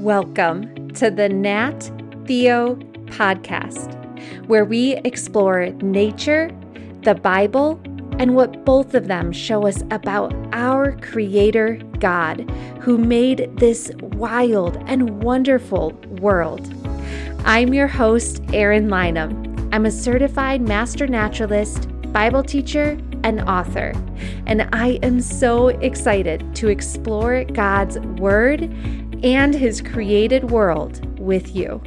Welcome to the Nat Theo podcast, where we explore nature, the Bible, and what both of them show us about our Creator God, who made this wild and wonderful world. I'm your host, Eryn Lynum. I'm a certified master naturalist, Bible teacher, and author, and I am so excited to explore God's Word and His created world with you.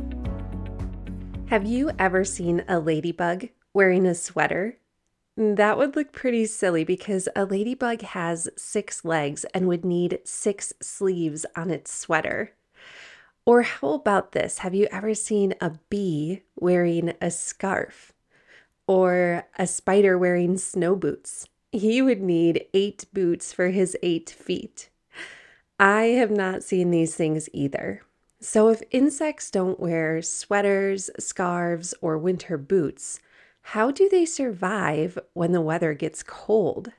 Have you ever seen a ladybug wearing a sweater? That would look pretty silly because a ladybug has six legs and would need six sleeves on its sweater. Or how about this? Have you ever seen a bee wearing a scarf? Or a spider wearing snow boots? He would need eight boots for his eight feet. I have not seen these things either. So, if insects don't wear sweaters, scarves, or winter boots, how do they survive when the weather gets cold?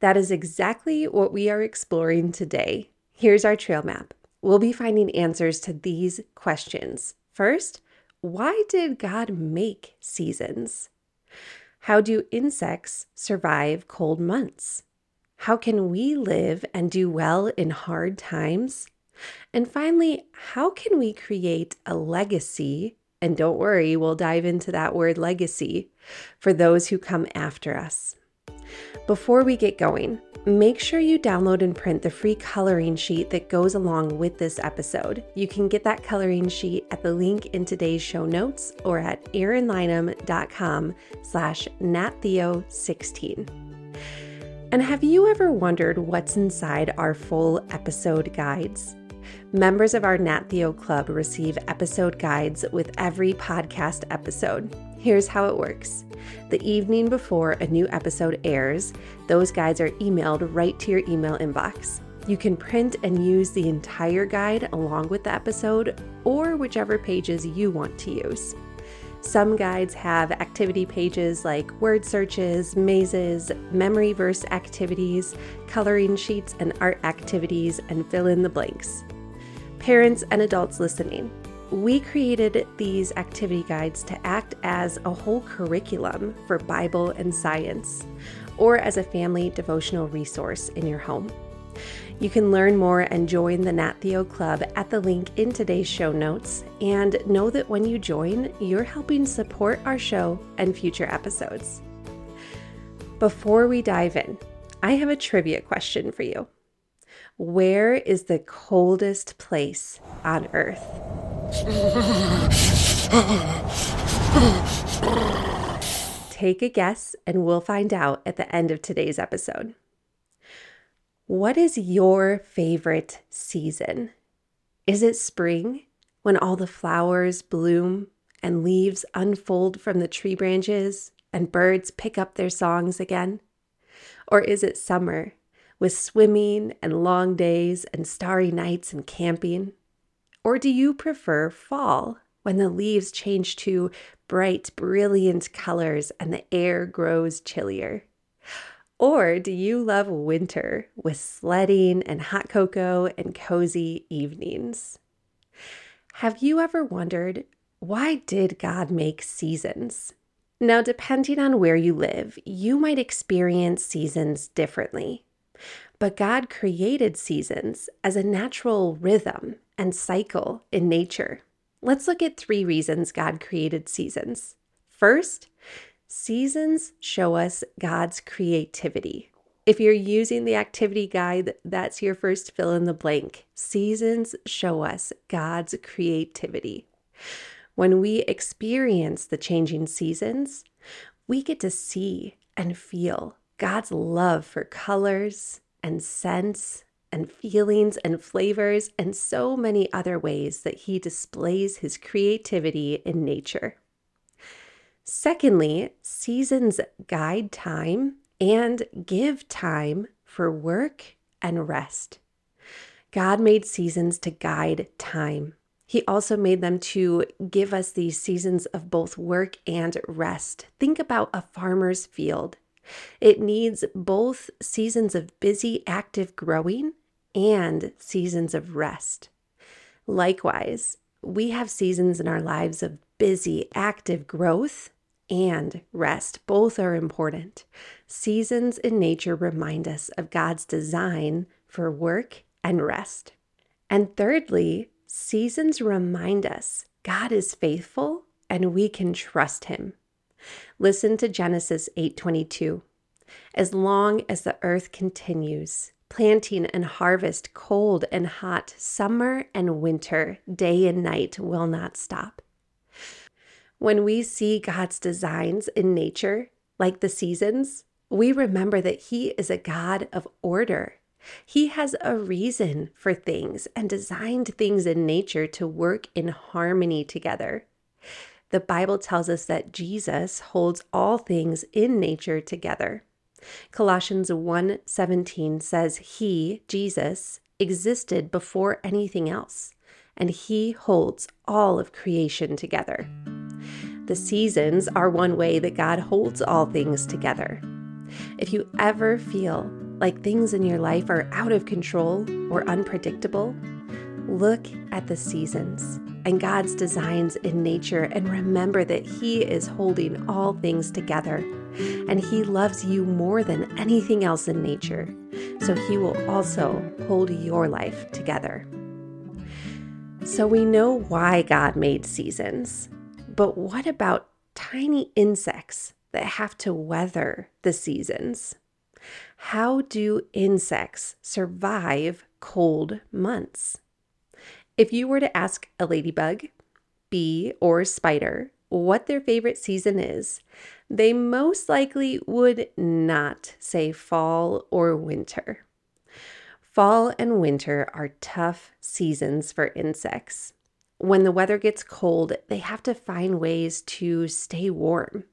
That is exactly what we are exploring today. Here's our trail map. We'll be finding answers to these questions. First, why did God make seasons? How do insects survive cold months? How can we live and do well in hard times? And finally, how can we create a legacy? And don't worry, we'll dive into that word legacy for those who come after us. Before we get going, make sure you download and print the free coloring sheet that goes along with this episode. You can get that coloring sheet at the link in today's show notes or at erynlynum.com slash nattheo16. And have you ever wondered what's inside our full episode guides? Members of our Nat Theo Club receive episode guides with every podcast episode. Here's how it works the evening before a new episode airs, those guides are emailed right to your email inbox. You can print and use the entire guide along with the episode or whichever pages you want to use. Some guides have activity pages like word searches, mazes, memory verse activities, coloring sheets, and art activities, and fill in the blanks. Parents and adults listening, we created these activity guides to act as a whole curriculum for Bible and science, or as a family devotional resource in your home. You can learn more and join the Nat Theo Club at the link in today's show notes. And know that when you join, you're helping support our show and future episodes. Before we dive in, I have a trivia question for you. Where is the coldest place on Earth? Take a guess, and we'll find out at the end of today's episode. What is your favorite season? Is it spring when all the flowers bloom and leaves unfold from the tree branches and birds pick up their songs again? Or is it summer with swimming and long days and starry nights and camping? Or do you prefer fall when the leaves change to bright, brilliant colors and the air grows chillier? Or do you love winter with sledding and hot cocoa and cozy evenings? Have you ever wondered why did God make seasons? Now, depending on where you live, you might experience seasons differently. But God created seasons as a natural rhythm and cycle in nature. Let's look at three reasons God created seasons. First, Seasons show us God's creativity. If you're using the activity guide, that's your first fill in the blank. Seasons show us God's creativity. When we experience the changing seasons, we get to see and feel God's love for colors and scents and feelings and flavors and so many other ways that He displays His creativity in nature. Secondly, seasons guide time and give time for work and rest. God made seasons to guide time. He also made them to give us these seasons of both work and rest. Think about a farmer's field. It needs both seasons of busy, active growing and seasons of rest. Likewise, we have seasons in our lives of busy, active growth and rest. Both are important. Seasons in nature remind us of God's design for work and rest. And thirdly, seasons remind us God is faithful and we can trust him. Listen to Genesis 8:22. As long as the earth continues, planting and harvest, cold and hot, summer and winter, day and night will not stop. When we see God's designs in nature, like the seasons, we remember that He is a God of order. He has a reason for things and designed things in nature to work in harmony together. The Bible tells us that Jesus holds all things in nature together. Colossians 1:17 says he, Jesus, existed before anything else, and he holds all of creation together. The seasons are one way that God holds all things together. If you ever feel like things in your life are out of control or unpredictable, look at the seasons and God's designs in nature and remember that He is holding all things together and He loves you more than anything else in nature. So He will also hold your life together. So we know why God made seasons. But what about tiny insects that have to weather the seasons? How do insects survive cold months? If you were to ask a ladybug, bee, or spider what their favorite season is, they most likely would not say fall or winter. Fall and winter are tough seasons for insects when the weather gets cold, they have to find ways to stay warm.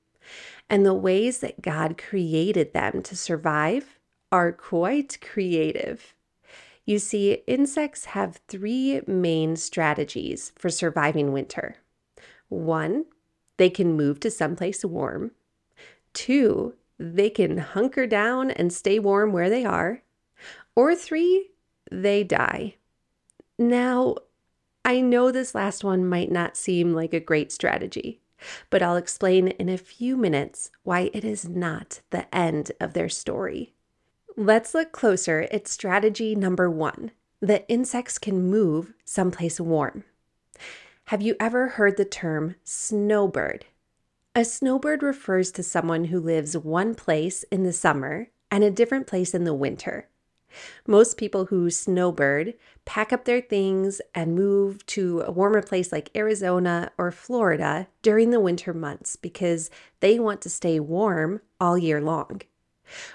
And the ways that God created them to survive are quite creative. You see, insects have three main strategies for surviving winter. One, they can move to someplace warm. Two, they can hunker down and stay warm where they are. Or three, they die. Now, I know this last one might not seem like a great strategy, but I'll explain in a few minutes why it is not the end of their story. Let's look closer at strategy number one that insects can move someplace warm. Have you ever heard the term snowbird? A snowbird refers to someone who lives one place in the summer and a different place in the winter. Most people who snowbird pack up their things and move to a warmer place like Arizona or Florida during the winter months because they want to stay warm all year long.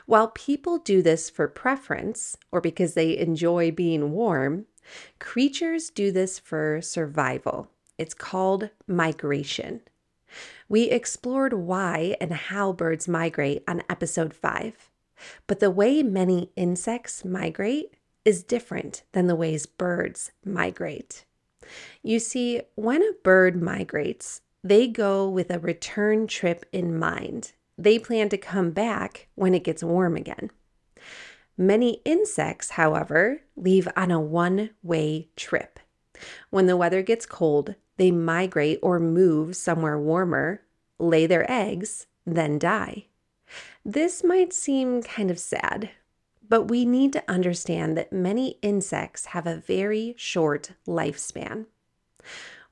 While people do this for preference or because they enjoy being warm, creatures do this for survival. It's called migration. We explored why and how birds migrate on episode 5. But the way many insects migrate is different than the ways birds migrate. You see, when a bird migrates, they go with a return trip in mind. They plan to come back when it gets warm again. Many insects, however, leave on a one way trip. When the weather gets cold, they migrate or move somewhere warmer, lay their eggs, then die. This might seem kind of sad, but we need to understand that many insects have a very short lifespan.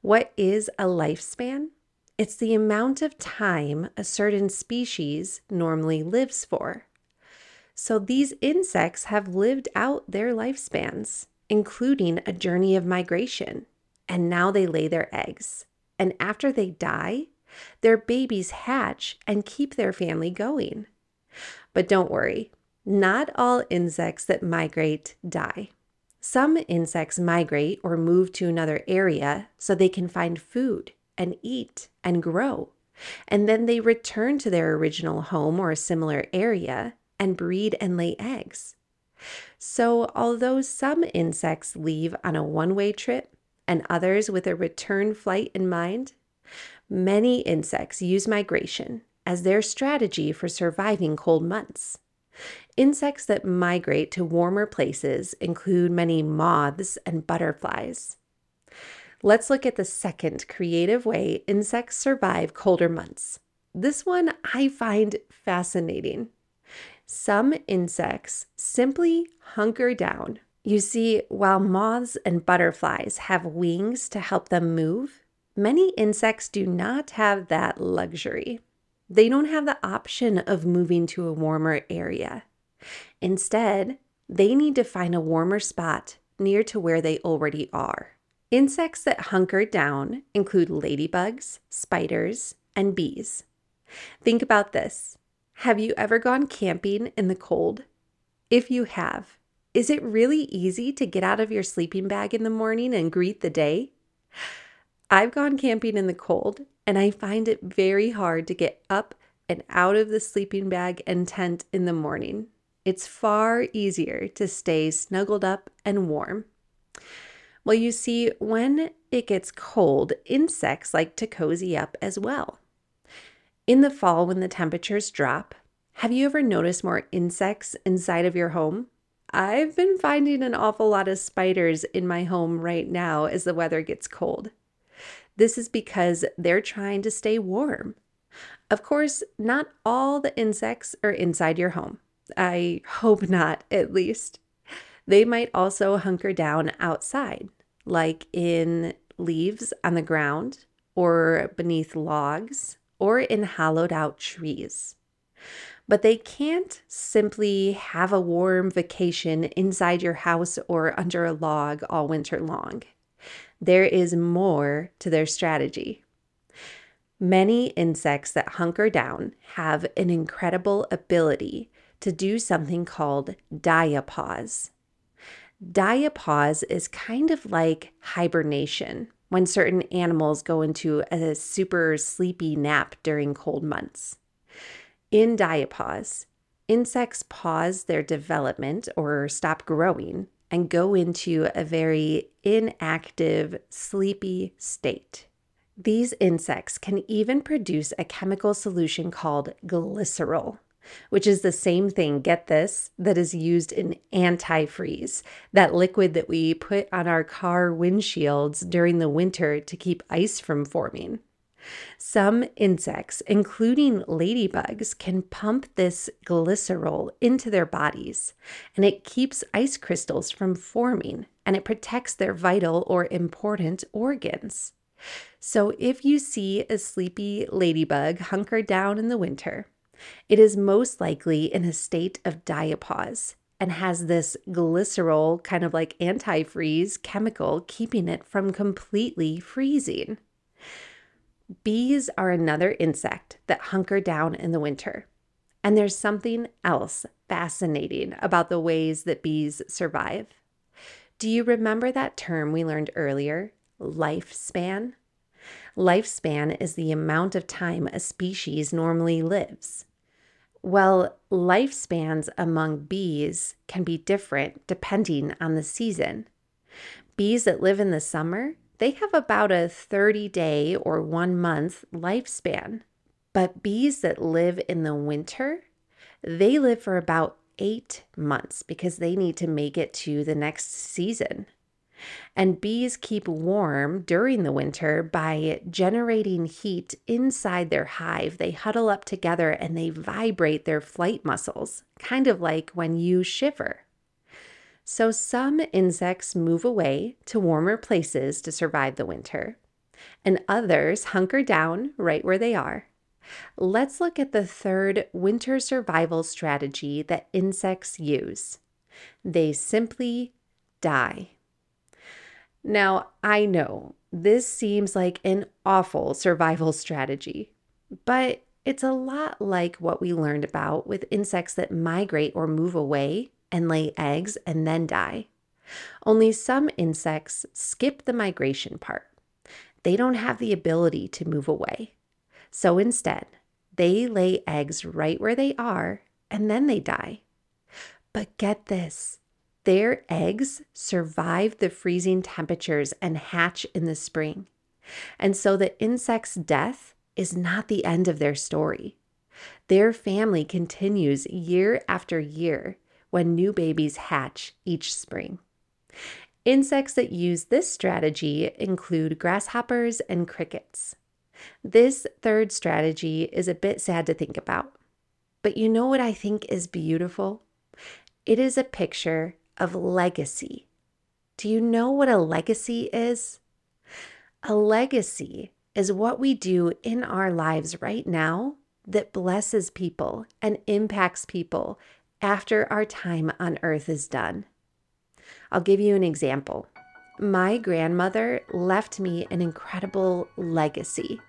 What is a lifespan? It's the amount of time a certain species normally lives for. So these insects have lived out their lifespans, including a journey of migration, and now they lay their eggs. And after they die, their babies hatch and keep their family going. But don't worry, not all insects that migrate die. Some insects migrate or move to another area so they can find food and eat and grow. And then they return to their original home or a similar area and breed and lay eggs. So, although some insects leave on a one way trip and others with a return flight in mind, many insects use migration as their strategy for surviving cold months. Insects that migrate to warmer places include many moths and butterflies. Let's look at the second creative way insects survive colder months. This one I find fascinating. Some insects simply hunker down. You see, while moths and butterflies have wings to help them move, many insects do not have that luxury. They don't have the option of moving to a warmer area. Instead, they need to find a warmer spot near to where they already are. Insects that hunker down include ladybugs, spiders, and bees. Think about this. Have you ever gone camping in the cold? If you have, is it really easy to get out of your sleeping bag in the morning and greet the day? I've gone camping in the cold and I find it very hard to get up and out of the sleeping bag and tent in the morning. It's far easier to stay snuggled up and warm. Well, you see, when it gets cold, insects like to cozy up as well. In the fall, when the temperatures drop, have you ever noticed more insects inside of your home? I've been finding an awful lot of spiders in my home right now as the weather gets cold. This is because they're trying to stay warm. Of course, not all the insects are inside your home. I hope not, at least. They might also hunker down outside, like in leaves on the ground, or beneath logs, or in hollowed out trees. But they can't simply have a warm vacation inside your house or under a log all winter long. There is more to their strategy. Many insects that hunker down have an incredible ability to do something called diapause. Diapause is kind of like hibernation when certain animals go into a super sleepy nap during cold months. In diapause, insects pause their development or stop growing and go into a very inactive, sleepy state. These insects can even produce a chemical solution called glycerol, which is the same thing, get this, that is used in antifreeze, that liquid that we put on our car windshields during the winter to keep ice from forming. Some insects, including ladybugs, can pump this glycerol into their bodies, and it keeps ice crystals from forming and it protects their vital or important organs. So, if you see a sleepy ladybug hunkered down in the winter, it is most likely in a state of diapause and has this glycerol, kind of like antifreeze chemical, keeping it from completely freezing. Bees are another insect that hunker down in the winter. And there's something else fascinating about the ways that bees survive. Do you remember that term we learned earlier, lifespan? Lifespan is the amount of time a species normally lives. Well, lifespans among bees can be different depending on the season. Bees that live in the summer, they have about a 30 day or one month lifespan. But bees that live in the winter, they live for about eight months because they need to make it to the next season. And bees keep warm during the winter by generating heat inside their hive. They huddle up together and they vibrate their flight muscles, kind of like when you shiver. So, some insects move away to warmer places to survive the winter, and others hunker down right where they are. Let's look at the third winter survival strategy that insects use they simply die. Now, I know this seems like an awful survival strategy, but it's a lot like what we learned about with insects that migrate or move away and lay eggs and then die. Only some insects skip the migration part. They don't have the ability to move away. So instead, they lay eggs right where they are and then they die. But get this their eggs survive the freezing temperatures and hatch in the spring. And so the insect's death is not the end of their story. Their family continues year after year when new babies hatch each spring. Insects that use this strategy include grasshoppers and crickets. This third strategy is a bit sad to think about. But you know what I think is beautiful? It is a picture of legacy. Do you know what a legacy is? A legacy is what we do in our lives right now that blesses people and impacts people after our time on earth is done. I'll give you an example. My grandmother left me an incredible legacy.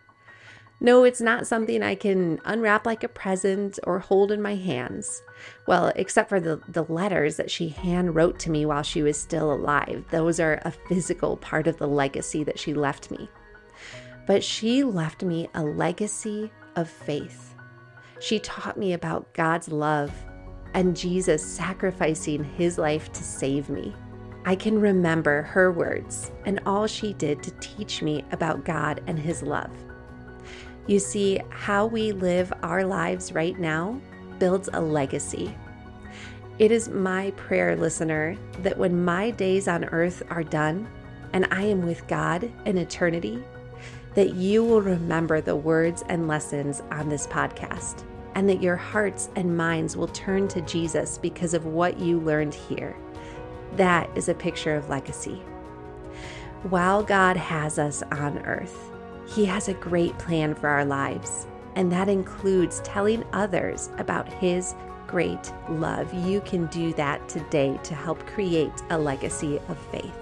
No, it's not something I can unwrap like a present or hold in my hands. Well, except for the, the letters that she hand wrote to me while she was still alive. Those are a physical part of the legacy that she left me. But she left me a legacy of faith. She taught me about God's love and Jesus sacrificing his life to save me. I can remember her words and all she did to teach me about God and his love. You see, how we live our lives right now builds a legacy. It is my prayer, listener, that when my days on earth are done and I am with God in eternity, that you will remember the words and lessons on this podcast, and that your hearts and minds will turn to Jesus because of what you learned here. That is a picture of legacy. While God has us on earth, He has a great plan for our lives, and that includes telling others about His great love. You can do that today to help create a legacy of faith.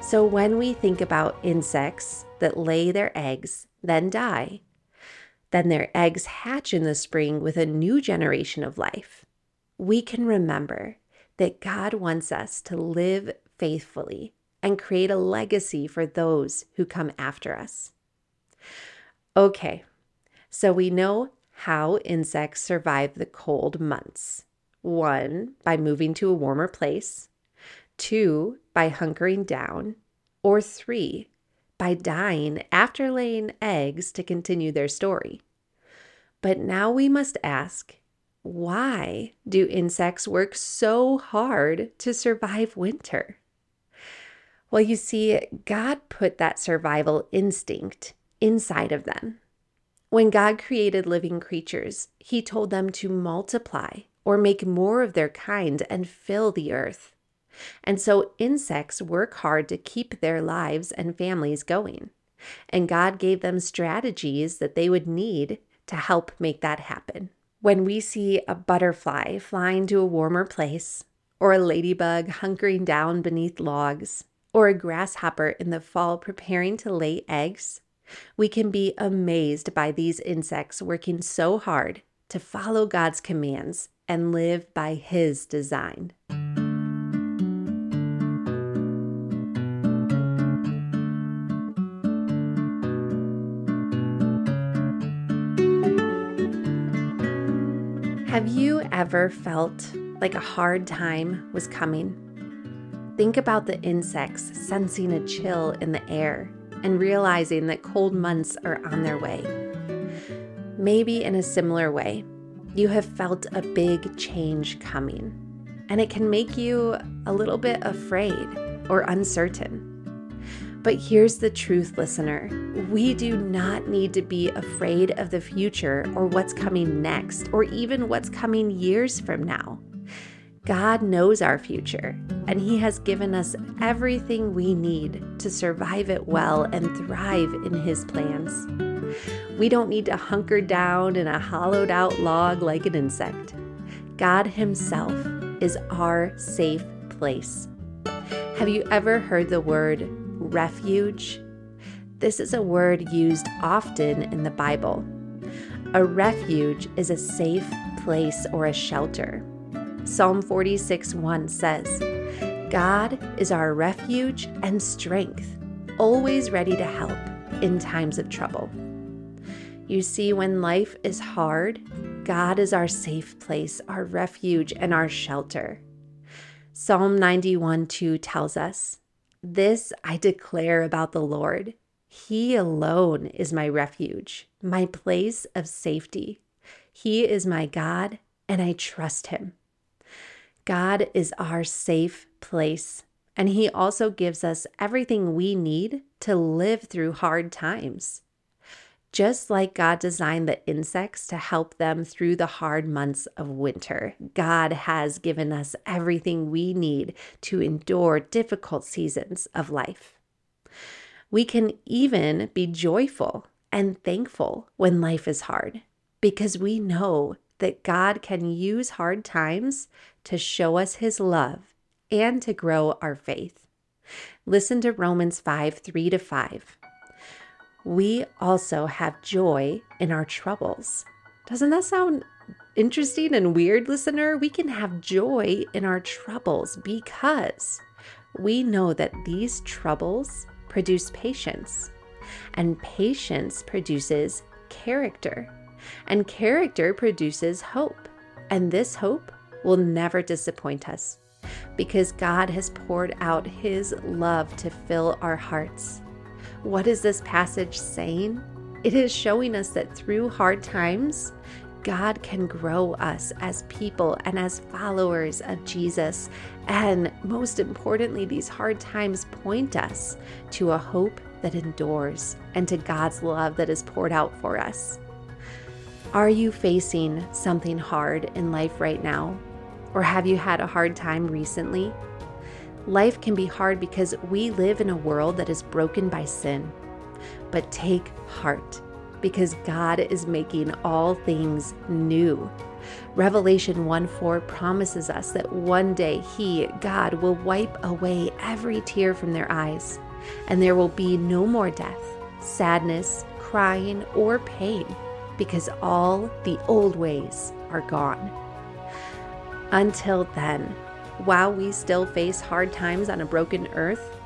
So, when we think about insects that lay their eggs, then die, then their eggs hatch in the spring with a new generation of life, we can remember that God wants us to live faithfully and create a legacy for those who come after us. Okay, so we know how insects survive the cold months. One, by moving to a warmer place two, by hunkering down, or three, by dying after laying eggs to continue their story. But now we must ask why do insects work so hard to survive winter? Well, you see, God put that survival instinct inside of them. When God created living creatures, He told them to multiply or make more of their kind and fill the earth. And so insects work hard to keep their lives and families going. And God gave them strategies that they would need to help make that happen. When we see a butterfly flying to a warmer place, or a ladybug hunkering down beneath logs, or a grasshopper in the fall preparing to lay eggs, we can be amazed by these insects working so hard to follow God's commands and live by His design. Have you ever felt like a hard time was coming? Think about the insects sensing a chill in the air and realizing that cold months are on their way. Maybe in a similar way, you have felt a big change coming, and it can make you a little bit afraid or uncertain. But here's the truth, listener we do not need to be afraid of the future or what's coming next, or even what's coming years from now. God knows our future, and He has given us everything we need to survive it well and thrive in His plans. We don't need to hunker down in a hollowed out log like an insect. God Himself is our safe place. Have you ever heard the word refuge. This is a word used often in the Bible. A refuge is a safe place or a shelter. Psalm 46 1 says, God is our refuge and strength, always ready to help in times of trouble. You see, when life is hard, God is our safe place, our refuge, and our shelter. Psalm 91 2 tells us, this I declare about the Lord. He alone is my refuge, my place of safety. He is my God, and I trust him. God is our safe place, And He also gives us everything we need to live through hard times. Just like God designed the insects to help them through the hard months of winter, God has given us everything we need to endure difficult seasons of life. We can even be joyful and thankful when life is hard because we know that God can use hard times to show us his love and to grow our faith. Listen to Romans 5 3 to 5 we also have joy in our troubles. Doesn't that sound interesting and weird, listener? We can have joy in our troubles because we know that these troubles produce patience, and patience produces character, and character produces hope. And this hope will never disappoint us because God has poured out His love to fill our hearts. What is this passage saying? It is showing us that through hard times, God can grow us as people and as followers of Jesus. And most importantly, these hard times point us to a hope that endures and to God's love that is poured out for us. Are you facing something hard in life right now? Or have you had a hard time recently? Life can be hard because we live in a world that is broken by sin. But take heart because God is making all things new. Revelation 1 4 promises us that one day He, God, will wipe away every tear from their eyes, and there will be no more death, sadness, crying, or pain, because all the old ways are gone. Until then, while we still face hard times on a broken earth,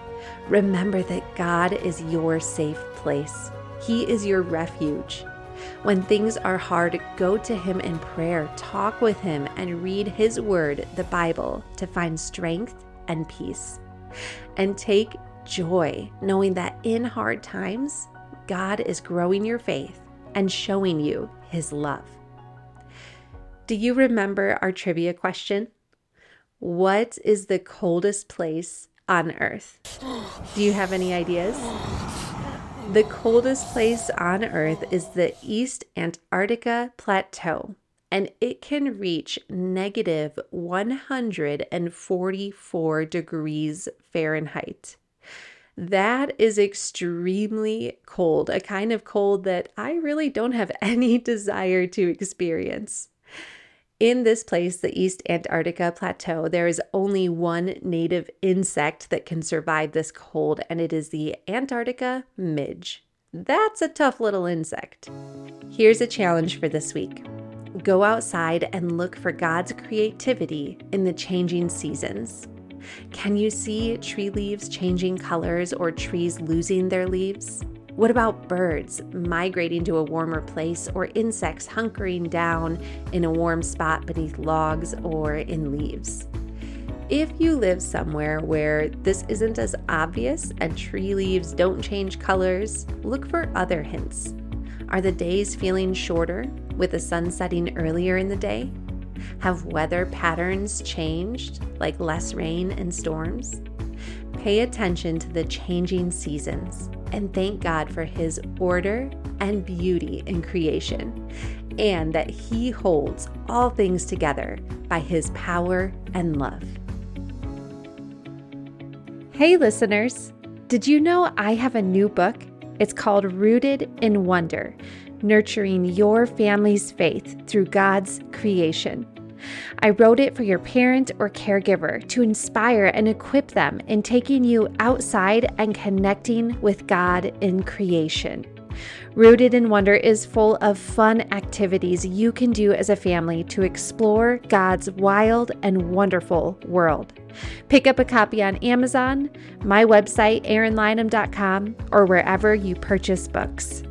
remember that God is your safe place. He is your refuge. When things are hard, go to Him in prayer, talk with Him, and read His Word, the Bible, to find strength and peace. And take joy knowing that in hard times, God is growing your faith and showing you His love. Do you remember our trivia question? What is the coldest place on Earth? Do you have any ideas? The coldest place on Earth is the East Antarctica Plateau, and it can reach negative 144 degrees Fahrenheit. That is extremely cold, a kind of cold that I really don't have any desire to experience. In this place, the East Antarctica Plateau, there is only one native insect that can survive this cold, and it is the Antarctica midge. That's a tough little insect. Here's a challenge for this week go outside and look for God's creativity in the changing seasons. Can you see tree leaves changing colors or trees losing their leaves? What about birds migrating to a warmer place or insects hunkering down in a warm spot beneath logs or in leaves? If you live somewhere where this isn't as obvious and tree leaves don't change colors, look for other hints. Are the days feeling shorter with the sun setting earlier in the day? Have weather patterns changed, like less rain and storms? Pay attention to the changing seasons and thank God for His order and beauty in creation, and that He holds all things together by His power and love. Hey, listeners! Did you know I have a new book? It's called Rooted in Wonder Nurturing Your Family's Faith Through God's Creation. I wrote it for your parent or caregiver to inspire and equip them in taking you outside and connecting with God in creation. Rooted in Wonder is full of fun activities you can do as a family to explore God's wild and wonderful world. Pick up a copy on Amazon, my website, erynlynum.com, or wherever you purchase books.